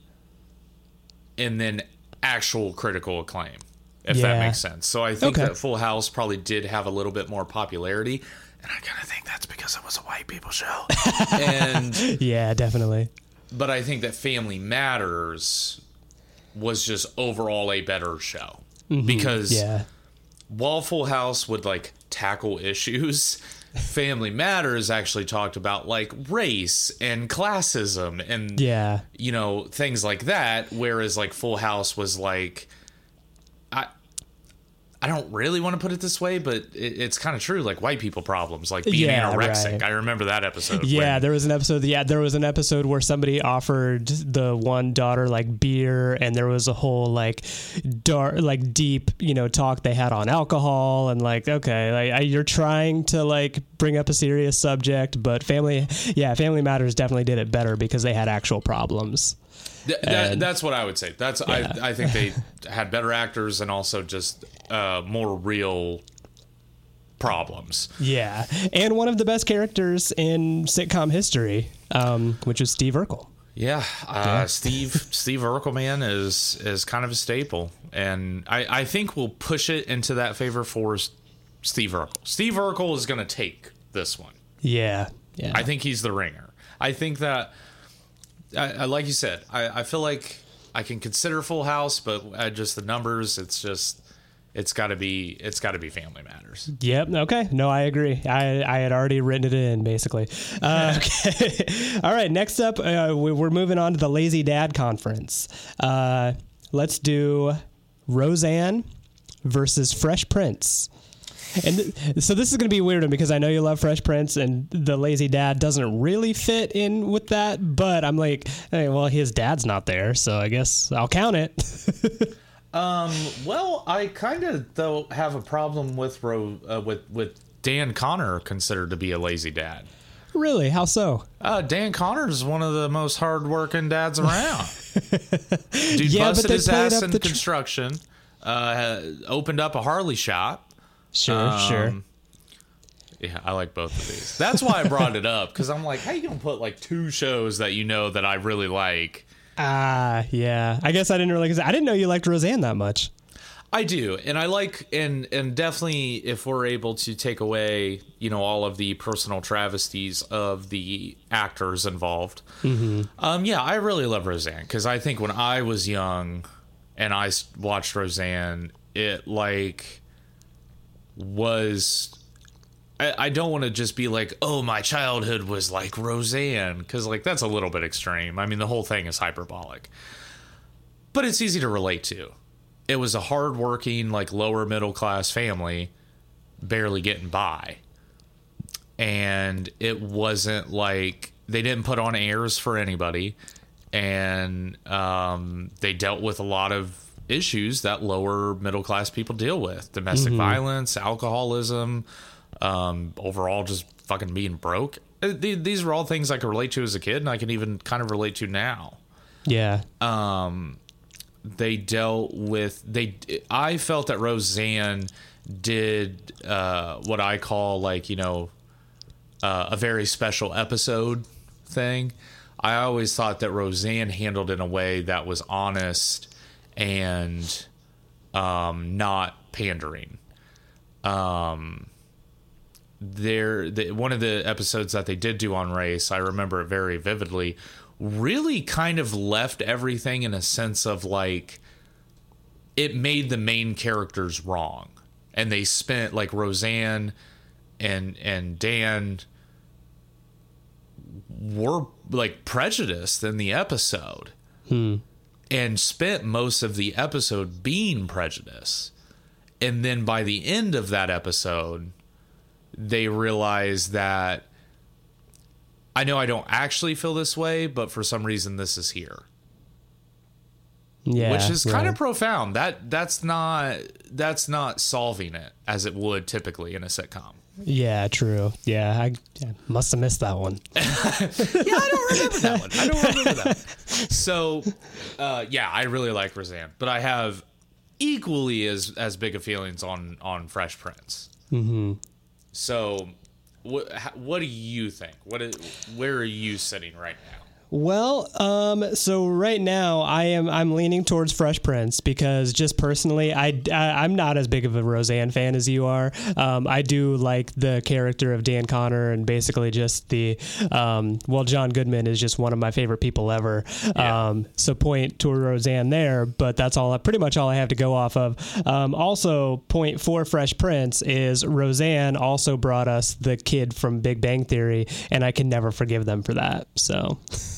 and then actual critical acclaim, if that makes sense. So I think Okay. that Full House probably did have a little bit more popularity, and I kind of think that's because it was a white people show. [LAUGHS] and Yeah, definitely. but I think that Family Matters was just overall a better show because Mm-hmm. Yeah. while Full House would like tackle issues, Family Matters actually talked about like race and classism and Yeah. you know things like that whereas like Full House was like I don't really want to put it this way but it, it's kind of true like white people problems like being Yeah, anorexic right. I remember that episode Yeah, when- there was an episode. Yeah, there was an episode where somebody offered the one daughter like beer, and there was a whole like dark, like deep, you know, talk they had on alcohol, and like, okay, like I, you're trying to like bring up a serious subject, but family, yeah, Family Matters definitely did it better because they had actual problems. Th- that, that's what I would say. That's Yeah. I, I think they [LAUGHS] had better actors and also just uh, more real problems. Yeah, and one of the best characters in sitcom history, um, which is Steve Urkel. Yeah, uh, [LAUGHS] Steve Steve Urkel man is is kind of a staple, and I I think we'll push it into that favor for Steve Urkel. Steve Urkel is going to take this one. Yeah, yeah. I think he's the ringer. I think that, I, I like you said, I, I feel like I can consider Full House, but uh, just the numbers, it's just, it's got to be, it's got to be Family Matters. Yep. Okay. No, I agree. I, I had already written it in basically. Uh, [LAUGHS] okay. [LAUGHS] All right. Next up, uh, we- we're moving on to the Lazy Dad Conference. Uh, let's do Roseanne versus Fresh Prince. And th- so this is going to be a weird one because I know you love Fresh Prince and the Lazy Dad doesn't really fit in with that. But I'm like, hey, well, his dad's not there, so I guess I'll count it. [LAUGHS] Well, I kind of though have a problem with Ro, uh, with with Dan Connor considered to be a lazy dad. really? How so? Uh, Dan Connor is one of the most hardworking dads [LAUGHS] around. Dude Yeah, busted his ass in tr- construction. uh, opened up a Harley shop. Sure, sure. Um, Yeah, I like both of these. That's why I brought it up because I'm like, how you gonna put like two shows that you know that I really like? Ah, yeah. I guess I didn't really. I didn't know you liked Roseanne that much. I do, and I like, and and definitely, if we're able to take away, you know, all of the personal travesties of the actors involved, um, yeah, I really love Roseanne because I think when I was young and I watched Roseanne, it like was. I, don't want to just be like, oh, my childhood was like Roseanne, because like that's a little bit extreme. I mean, the whole thing is hyperbolic, but it's easy to relate to it was a hardworking, like lower middle class family, barely getting by. And it wasn't like they didn't put on airs for anybody, and um, they dealt with a lot of issues that lower middle class people deal with: domestic violence, alcoholism, um, overall just fucking being broke. Uh, These are all things I could relate to as a kid, and I can even kind of relate to now Yeah. they dealt with they i felt that roseanne did uh what i call like you know uh, a very special episode thing i always thought that roseanne handled in a way that was honest and um not pandering. Um there the, one of the episodes that they did do on race i remember it very vividly really kind of left everything in a sense of like it made the main characters wrong. And they spent like roseanne and and dan were like prejudiced in the episode and spent most of the episode being prejudiced and then by the end of that episode they realize that I know I don't actually feel this way, but for some reason this is here. Yeah. which is kind right. of profound. That that's not that's not solving it as it would typically in a sitcom. Yeah, true. Yeah, I yeah, must have missed that one. [LAUGHS] Yeah, I don't remember that one. I don't remember that. One. [LAUGHS] So, uh, yeah, I really like Roseanne, but I have equally as as big of feelings on on Fresh Prince. Mm-hmm. So, what what do you think? What is, where are you sitting right now? Well, um, so right now I am I'm leaning towards Fresh Prince because just personally I, I am not as big of a Roseanne fan as you are. Um, I do like the character of Dan Connor and basically just the um, well John Goodman is just one of my favorite people ever. Yeah. Um, so point to Roseanne there, but that's all pretty much all I have to go off of. Um, also point for Fresh Prince is Roseanne also brought us the kid from Big Bang Theory, and I can never forgive them for that. So. [LAUGHS]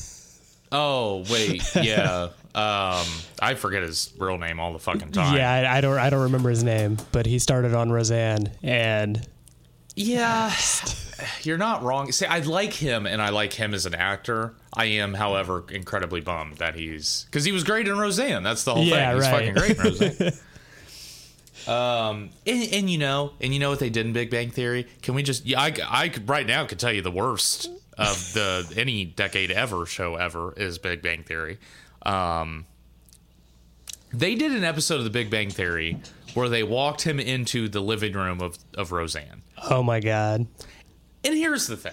Oh wait, [LAUGHS] yeah. um, I forget his real name all the fucking time. Yeah, I, I don't I don't remember his name, but he started on Roseanne and Yeah, [SIGHS] you're not wrong. See, I like him, and I like him as an actor. I am, however, incredibly bummed that he's because he was great in Roseanne. That's the whole Yeah, thing. He's right. fucking great in Roseanne. [LAUGHS] um, and, and you know, and you know what they did in Big Bang Theory? Can we just? Yeah, I, I right now could tell you the worst of the any decade ever show ever is Big Bang Theory. Um, they did an episode of the Big Bang Theory where they walked him into the living room of of Roseanne. oh my god. And here's the thing.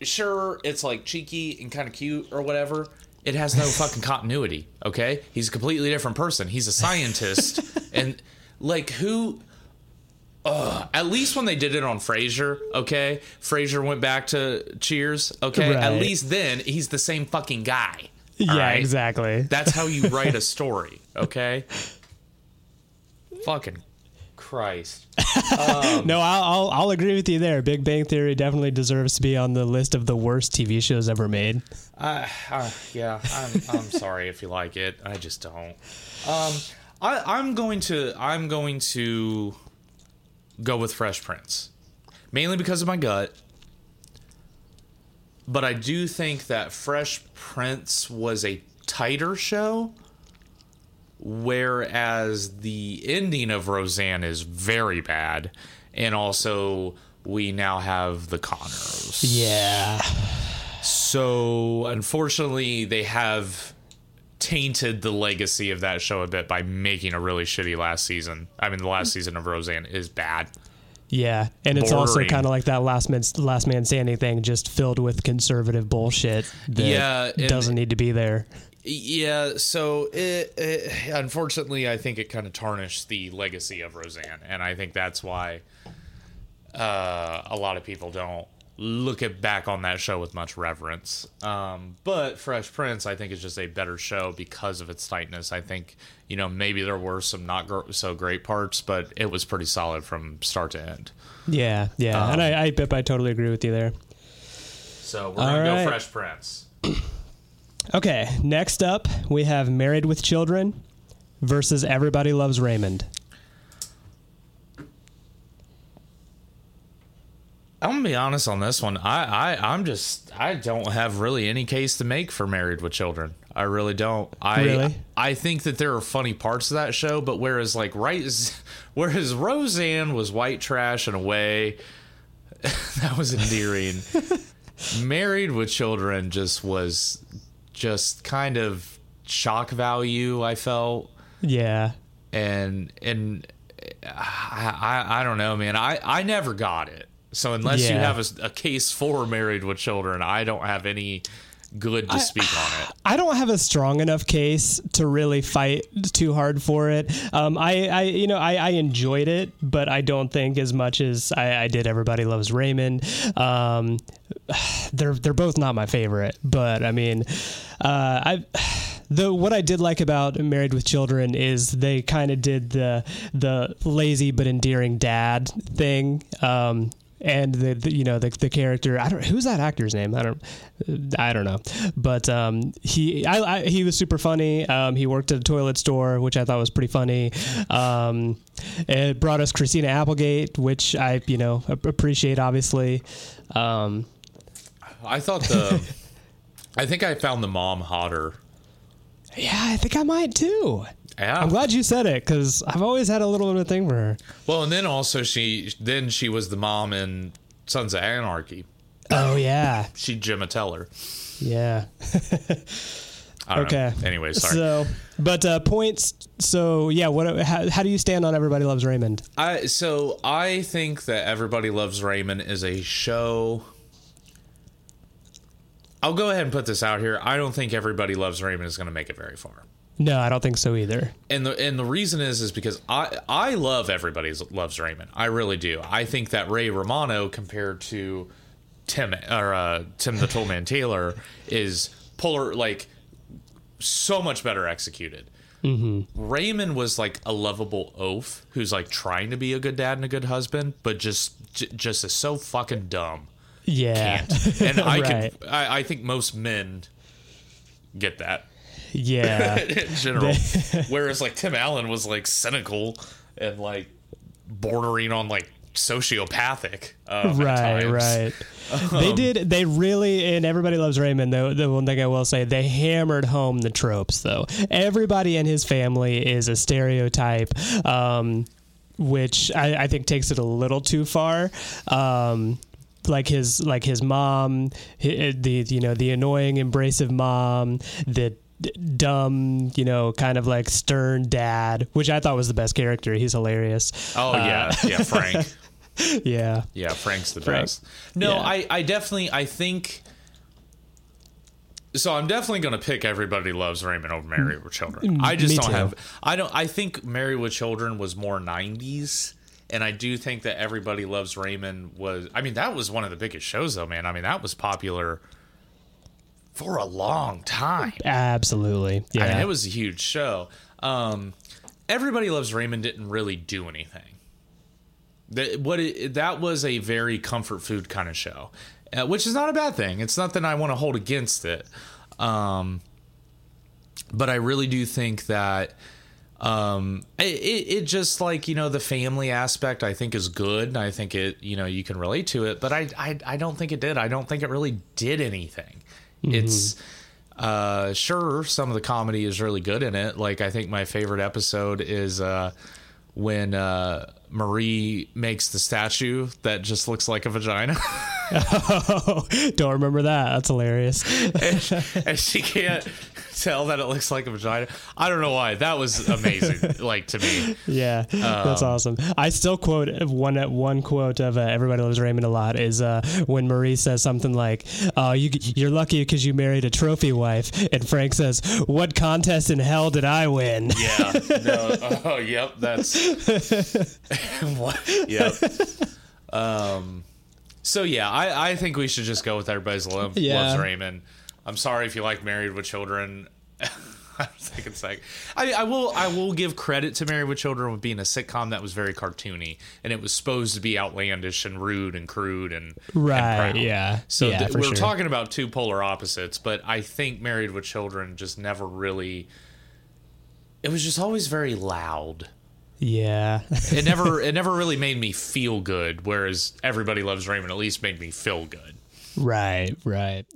Sure, it's like cheeky and kind of cute or whatever. It has no [LAUGHS] fucking continuity, okay? He's a completely different person. He's a scientist [LAUGHS] and like who Ugh, at least when they did it on Frasier, okay? Frasier went back to Cheers, okay? At least then he's the same fucking guy. Yeah, right? exactly. That's how you write a [LAUGHS] story, okay? Fucking Christ. [LAUGHS] no, I'll, I'll I'll agree with you there. Big Bang Theory definitely deserves to be on the list of the worst TV shows ever made. Uh, uh, yeah, I'm, I'm sorry if you like it. I just don't. Um, I, I'm going to I'm going to go with Fresh Prince, mainly because of my gut. But I do think that Fresh Prince was a tighter show, whereas the ending of Roseanne is very bad, and also we now have the Connors. Yeah. So unfortunately, they have tainted the legacy of that show a bit by making a really shitty last season. I mean, the last season of Roseanne is bad. Yeah, and it's also kind of like that last man last man standing thing, just filled with conservative bullshit that Yeah, and- doesn't need to be there. Yeah, so it, it, unfortunately, I think it kind of tarnished the legacy of Roseanne, and I think that's why uh, a lot of people don't look at back on that show with much reverence. Um, but Fresh Prince, I think, is just a better show because of its tightness. I think you know maybe there were some not gr- so great parts, but it was pretty solid from start to end. Yeah, yeah, Um, and I, I I totally agree with you there. So we're All gonna right. go Fresh Prince. [CLEARS THROAT] Okay, next up we have Married with Children versus Everybody Loves Raymond. I'm gonna be honest on this one. I, I I'm just I don't have really any case to make for Married with Children. I really don't. I Really? I think that there are funny parts of that show, but whereas like right [LAUGHS] whereas Roseanne was white trash in a way [LAUGHS] that was endearing. [LAUGHS] Married with Children just was just kind of shock value. I felt Yeah, and and uh, I, I I don't know, man. I I never got it. So unless you have a, a case for married with children, I don't have any good to speak on it. I don't have a strong enough case to really fight too hard for it. Um, I, I, you know, I, I enjoyed it, but I don't think as much as I, I did. Everybody loves Raymond. Um, [SIGHS] they're they're both not my favorite, but I mean, uh, I. [SIGHS] The what I did like about Married with Children is they kind of did the the lazy but endearing dad thing. Um, and the, the you know the, the character I don't who's that actor's name? I don't I don't know. But um, he I, I he was super funny. Um, he worked at a toilet store which I thought was pretty funny. Um, it brought us Christina Applegate which I you know appreciate obviously. Um, I thought the, [LAUGHS] I think I found the mom hotter. yeah I think I might too Yeah. I'm glad you said it because I've always had a little bit of a thing for her Well, and then also she then she was the mom in Sons of Anarchy. oh yeah She Gemma Teller. yeah Okay. Know. Anyway, sorry. So, but uh, points. So yeah, what? How, how do you stand on Everybody Loves Raymond? I so I think that Everybody Loves Raymond is a show I'll go ahead and put this out here. I don't think everybody loves Raymond is going to make it very far. No, I don't think so either. And the and the reason is is because I I love everybody loves Raymond. I really do. I think that Ray Romano compared to Tim or uh, Tim the Tool Man [LAUGHS] Taylor is polar like so much better executed. Raymond was like a lovable oaf who's like trying to be a good dad and a good husband, but just j- just is so fucking dumb. Yeah. Can't. And I [LAUGHS] Right. could I, I think most men get that Yeah. [LAUGHS] in general. [LAUGHS] Whereas like Tim Allen was like cynical and like bordering on like sociopathic. [LAUGHS] Um, at right, right. they did. They really, and everybody loves Raymond. Though the one thing I will say, they hammered home the tropes. Though everybody in his family is a stereotype, um, which I, I think takes it a little too far. Um, like his like his mom, the you know the annoying, abrasive mom, the d- dumb, you know, kind of like stern dad, which I thought was the best character. He's hilarious. Oh yeah, uh, yeah, [LAUGHS] Frank. Yeah. Yeah, Frank's the Frank. best. No, Yeah. I, I definitely, I think. So I'm definitely going to pick Everybody Loves Raymond over Married with Children. Mm, I just me don't too. have. I don't. I think Married with Children was more '90s, and I do think that Everybody Loves Raymond was. I mean, that was one of the biggest shows, though, man. I mean, that was popular for a long time. Absolutely. Yeah. I mean, it was a huge show. Um, Everybody Loves Raymond didn't really do anything. That what it, that was a very comfort food kind of show, uh, which is not a bad thing. It's nothing I want to hold against it. Um, but I really do think that um, it, it, just like you know the family aspect I think is good. and I think it you know you can relate to it, but I I, I don't think it did. I don't think it really did anything. It's uh sure some of the comedy is really good in it like i think my favorite episode is uh when uh marie makes the statue that just looks like a vagina [LAUGHS] [LAUGHS] Oh, don't remember that. That's hilarious. and, and she can't tell that it looks like a vagina? I don't know why. That was amazing [LAUGHS] like to me. Yeah, that's Um, awesome. I still quote one one quote of uh, "Everybody Loves Raymond" a lot is uh, when Marie says something like, "Oh, you you're lucky because you married a trophy wife," and Frank says, "What contest in hell did I win?" yeah. No. Oh yep that's [LAUGHS] [LAUGHS] what? Yep. Um so yeah i i think we should just go with everybody's love, Yeah. loves raymond i'm sorry if you like married with children I think it's like I, I will I will give credit to Married with Children with being a sitcom that was very cartoony and it was supposed to be outlandish and rude and crude and and Right, proud. yeah. So Yeah, th- we're sure. talking about two polar opposites, but I think Married with Children just never really. It was just always very loud. Yeah, It never [LAUGHS] it never really made me feel good. Whereas Everybody Loves Raymond at least made me feel good. right, right.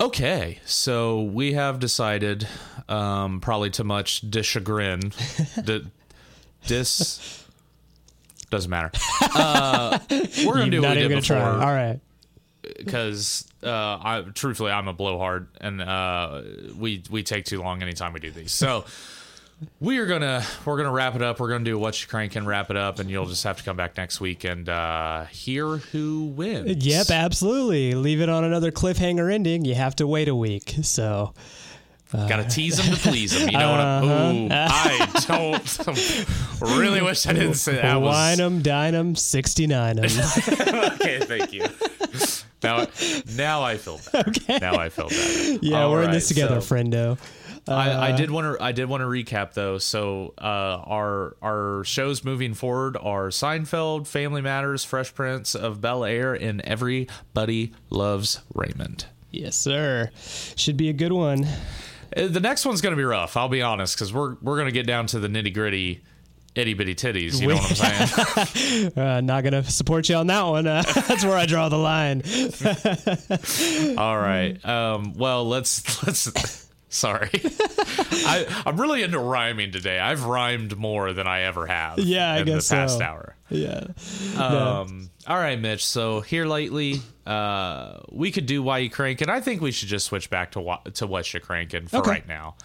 Okay, so we have decided, um, probably to much dischagrin, that this doesn't matter. Uh, we're gonna do what we did gonna try. before All right. because uh, I truthfully I'm a blowhard and uh, we we take too long anytime we do these. So we are gonna we're gonna wrap it up. We're gonna do what you crank and wrap it up, and you'll just have to come back next week and uh, hear who wins. Yep, absolutely. Leave it on another cliffhanger ending. You have to wait a week. So Gotta tease them to please them. You know what I'm? [LAUGHS] Ooh, I don't. [LAUGHS] really wish I didn't say that. Was, wine 'em, dine 'em, 69 'em. [LAUGHS] okay, thank you. Now, now I feel better. Okay. Now I feel better. yeah, All we're in this together, so- friendo. I, I did want to I did want to recap though. So uh, our our shows moving forward are Seinfeld, Family Matters, Fresh Prince of Bel Air, and Everybody Loves Raymond. Yes, sir. Should be a good one. Uh, The next one's gonna be rough. I'll be honest, because we're we're gonna get down to the nitty gritty, itty bitty titties. You know what I'm saying? [LAUGHS] Uh, not gonna support you on that one. Uh, [LAUGHS] that's where I draw the line. [LAUGHS] All right. Um, well, let's let's. Sorry, [LAUGHS] I, I'm really into rhyming today. I've rhymed more than I ever have. Yeah, I in guess the past so. hour. Yeah. Um, all right, Mitch. So here lately, uh, we could do why you cranking. I think we should just switch back to to what you're cranking for Okay. right now.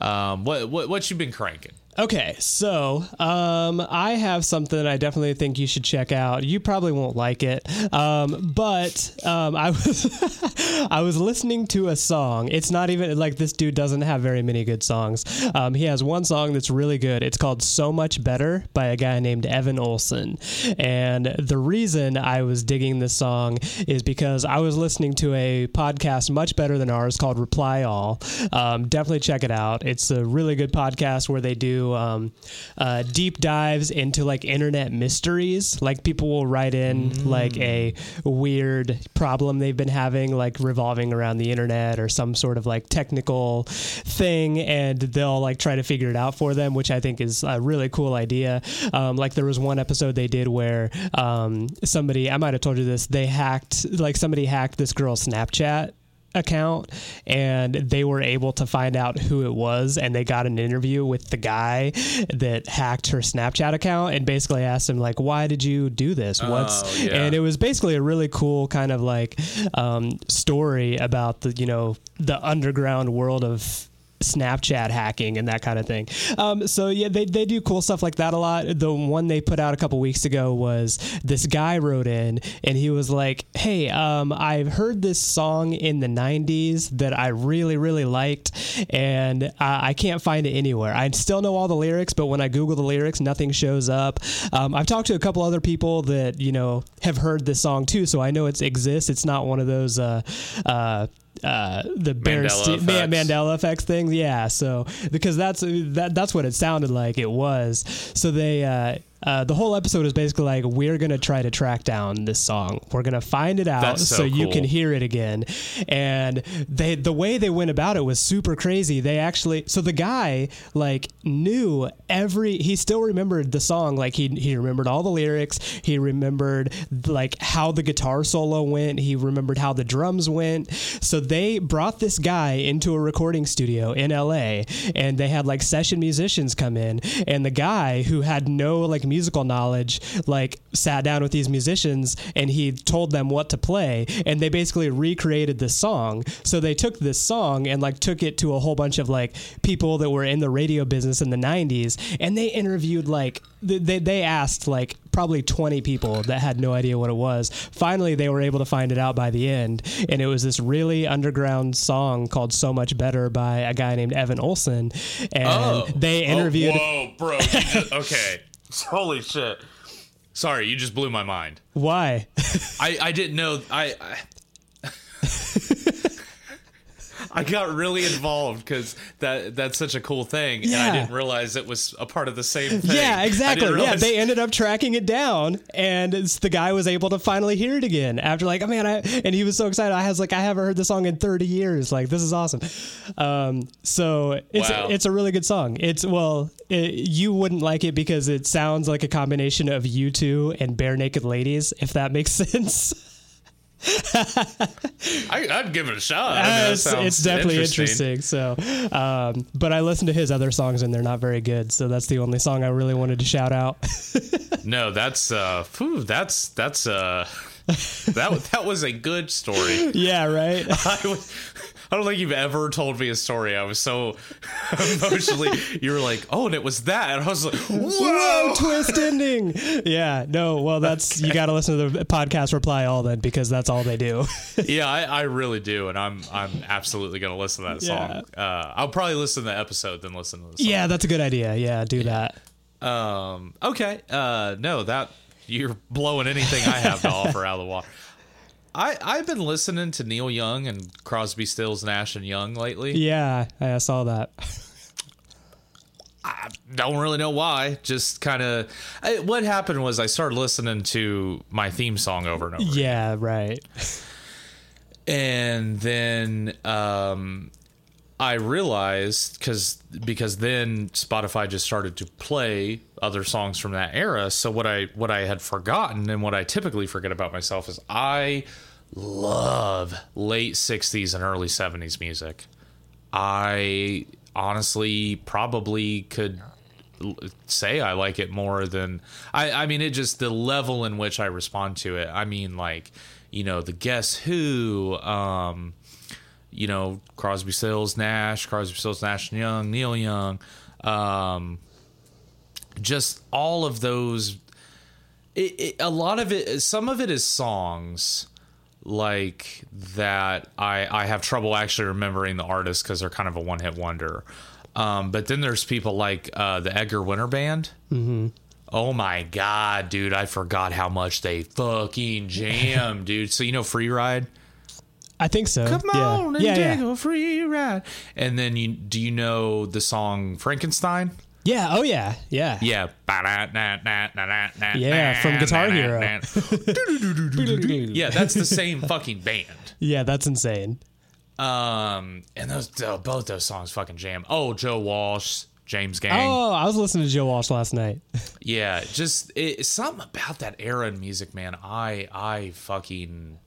Um, what what what you been cranking? Okay, so um, I have something I definitely think you should check out. You probably won't like it, um, but um, I was [LAUGHS] I was listening to a song. It's not even like this dude doesn't have very many good songs. Um, he has one song that's really good. It's called "So Much Better" by a guy named Evan Olson. And the reason I was digging this song is because I was listening to a podcast much better than ours called Reply All. Um, definitely check it out. It's a really good podcast where they do um, uh, deep dives into like internet mysteries. Like people will write in like a weird problem they've been having, like revolving around the internet or some sort of like technical thing, and they'll like try to figure it out for them, which I think is a really cool idea. Um, like there was one episode they did where um, somebody, I might have told you this, they hacked, like somebody hacked this girl's Snapchat account and they were able to find out who it was and they got an interview with the guy that hacked her Snapchat account and basically asked him like why did you do this what's Oh, yeah. and it was basically a really cool kind of like um, story about the you know the underground world of Snapchat hacking and that kind of thing. Um, so yeah, they, they do cool stuff like that a lot. The one they put out a couple weeks ago was this guy wrote in and he was like, "Hey, um, I've heard this song in the '90s that I really really liked, and I, I can't find it anywhere. I still know all the lyrics, but when I Google the lyrics, nothing shows up. Um, I've talked to a couple other people that you know have heard this song too, so I know it exists. It's not one of those." Uh, uh, uh, the Bear Mandela effects. Mandela effects thing. Yeah. So because that's that that's what it sounded like it was. So they uh, uh, the whole episode is basically like we're gonna try to track down this song. We're gonna find it out That's so you cool. can hear it again. And they the way they went about it was super crazy. They actually so the guy like knew every he still remembered the song like he he remembered all the lyrics. He remembered like how the guitar solo went. He remembered how the drums went. So they brought this guy into a recording studio in LA and they had like session musicians come in and the guy who had no like musical knowledge like sat down with these musicians and he told them what to play. And they basically recreated this song. So they took this song and like took it to a whole bunch of like people that were in the radio business in the 90s and they interviewed like they, they asked like probably 20 people that had no idea what it was. Finally they were able to find it out by the end. And it was this really underground song called so much better by a guy named evan olson and oh. they oh, interviewed Oh, whoa, bro. [LAUGHS] okay. [LAUGHS] Holy shit. Sorry, you just blew my mind. why I, I didn't know. I. I [LAUGHS] I got really involved because that that's such a cool thing, and I didn't realize it was a part of the same thing. Yeah, exactly. Yeah, they ended up tracking it down, and it's, the guy was able to finally hear it again after like, oh man, I, and he was so excited. I was like, I haven't heard the song in 30 years. Like, this is awesome. Um, so it's Wow. it's a really good song. It's well, it, you wouldn't like it because it sounds like a combination of U2 and Barenaked Ladies, if that makes [LAUGHS] sense. [LAUGHS] I, I'd give it a shot. I mean, it's, it's definitely interesting. So, um, but I listened to his other songs and they're not very good. So that's the only song I really wanted to shout out. [LAUGHS] No, that's uh, phew, that's that's uh, that that was a good story. [LAUGHS] yeah, right. I, was, I don't think you've ever told me a story. I was so [LAUGHS] emotionally. You were like, "Oh, and it was that," and I was like, Whoa, "Whoa!" twist ending. [LAUGHS] Yeah, no, well, that's you got to listen to the podcast reply all then because that's all they do. [LAUGHS] yeah, I, I really do, and I'm I'm absolutely gonna listen to that song. Uh, I'll probably listen to the episode then listen to the song. yeah, that's a good idea. Yeah, do that. Um. Okay. Uh. No, that you're blowing anything I have to offer out of the water. I I've been listening to Neil Young and Crosby, Stills, Nash and Young lately. Yeah, I saw that. I don't really know why. Just kind of. What happened was I started listening to my theme song over and over. Yeah, right. and then um, I realized because because then Spotify just started to play other songs from that era. So what I what I had forgotten and what I typically forget about myself is I love late '60s and early '70s music. I honestly probably could say I like it more than I I mean it just the level in which I respond to it. I mean like, you know, the Guess Who, um you know, Crosby Stills, Nash, Crosby Stills, Nash and Young, Neil Young, um just all of those. It, it, a lot of it, some of it is songs like that. I I have trouble actually remembering the artists because they're kind of a one hit wonder. Um, but then there's people like uh, the Edgar Winter Band. Mm-hmm. Oh my god, dude! I forgot how much they fucking jam, [LAUGHS] dude. So you know, Free Ride. I think so. Come yeah. on and yeah, take yeah. a free ride. And then you do you know the song Frankenstein? Yeah. Oh yeah. Yeah. Yeah. Yeah, from Guitar Hero. [LAUGHS] yeah, that's the same fucking band. Yeah, that's insane. Um, and those oh, both those songs fucking jam. Oh, Joe Walsh, James Gang. Oh, I was listening to Joe Walsh last night. [LAUGHS] Yeah, just it, something about that era in music, man. I I fucking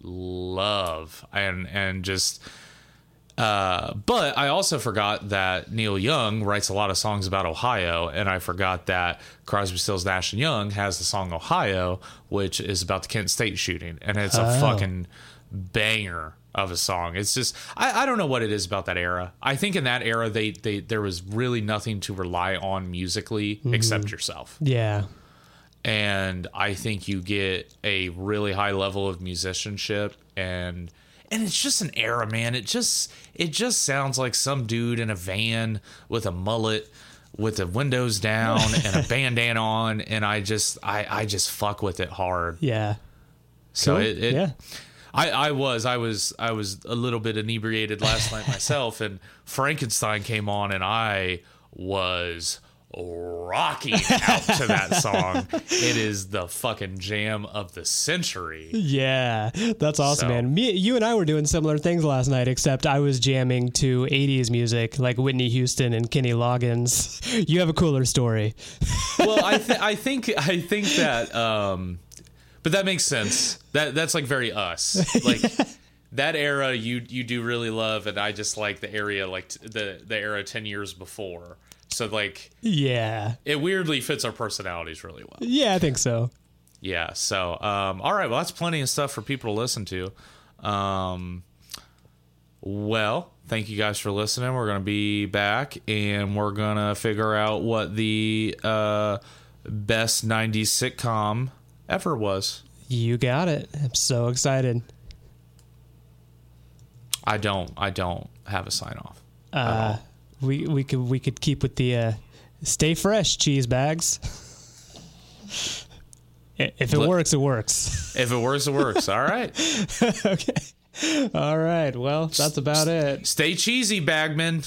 love and and just uh but I also forgot that Neil Young writes a lot of songs about Ohio and I forgot that Crosby Stills Nash and Young has the song Ohio which is about the Kent State shooting and it's a Oh. fucking banger of a song. It's just I, I don't know what it is about that era. I think in that era they they there was really nothing to rely on musically except yourself Yeah. and I think you get a really high level of musicianship and and it's just an era, man. It just it just sounds like some dude in a van with a mullet with the windows down [LAUGHS] and a bandana on and I just I I just fuck with it hard. Yeah. So Cool. it, it yeah. I, I was I was I was a little bit inebriated last night [LAUGHS] myself and Frankenstein came on and I was rocking out to that song. It is the fucking jam of the century. Yeah, that's awesome, So- man. Me, you and I were doing similar things last night, except I was jamming to '80s music like Whitney Houston and Kenny Loggins. [LAUGHS] You have a cooler story. [LAUGHS] Well, I th- I think I think that um but that makes sense. That that's like very us. Like [LAUGHS] that era you you do really love and I just like the area like t- the the era 10 years before. So like Yeah, it weirdly fits our personalities really well. yeah, I think so. Yeah. So, um, all right. Well, that's plenty of stuff for people to listen to. Um, well, thank you guys for listening. We're going to be back and we're going to figure out what the uh, best 90s sitcom ever was. You got it. I'm so excited. I don't, I don't have a sign off. Uh, we we could we could keep with the uh, stay fresh cheese bags. If it Let- works, it works. If it works, it works. All right. [LAUGHS] okay. All right. Well, that's about it. Stay cheesy, Bagman.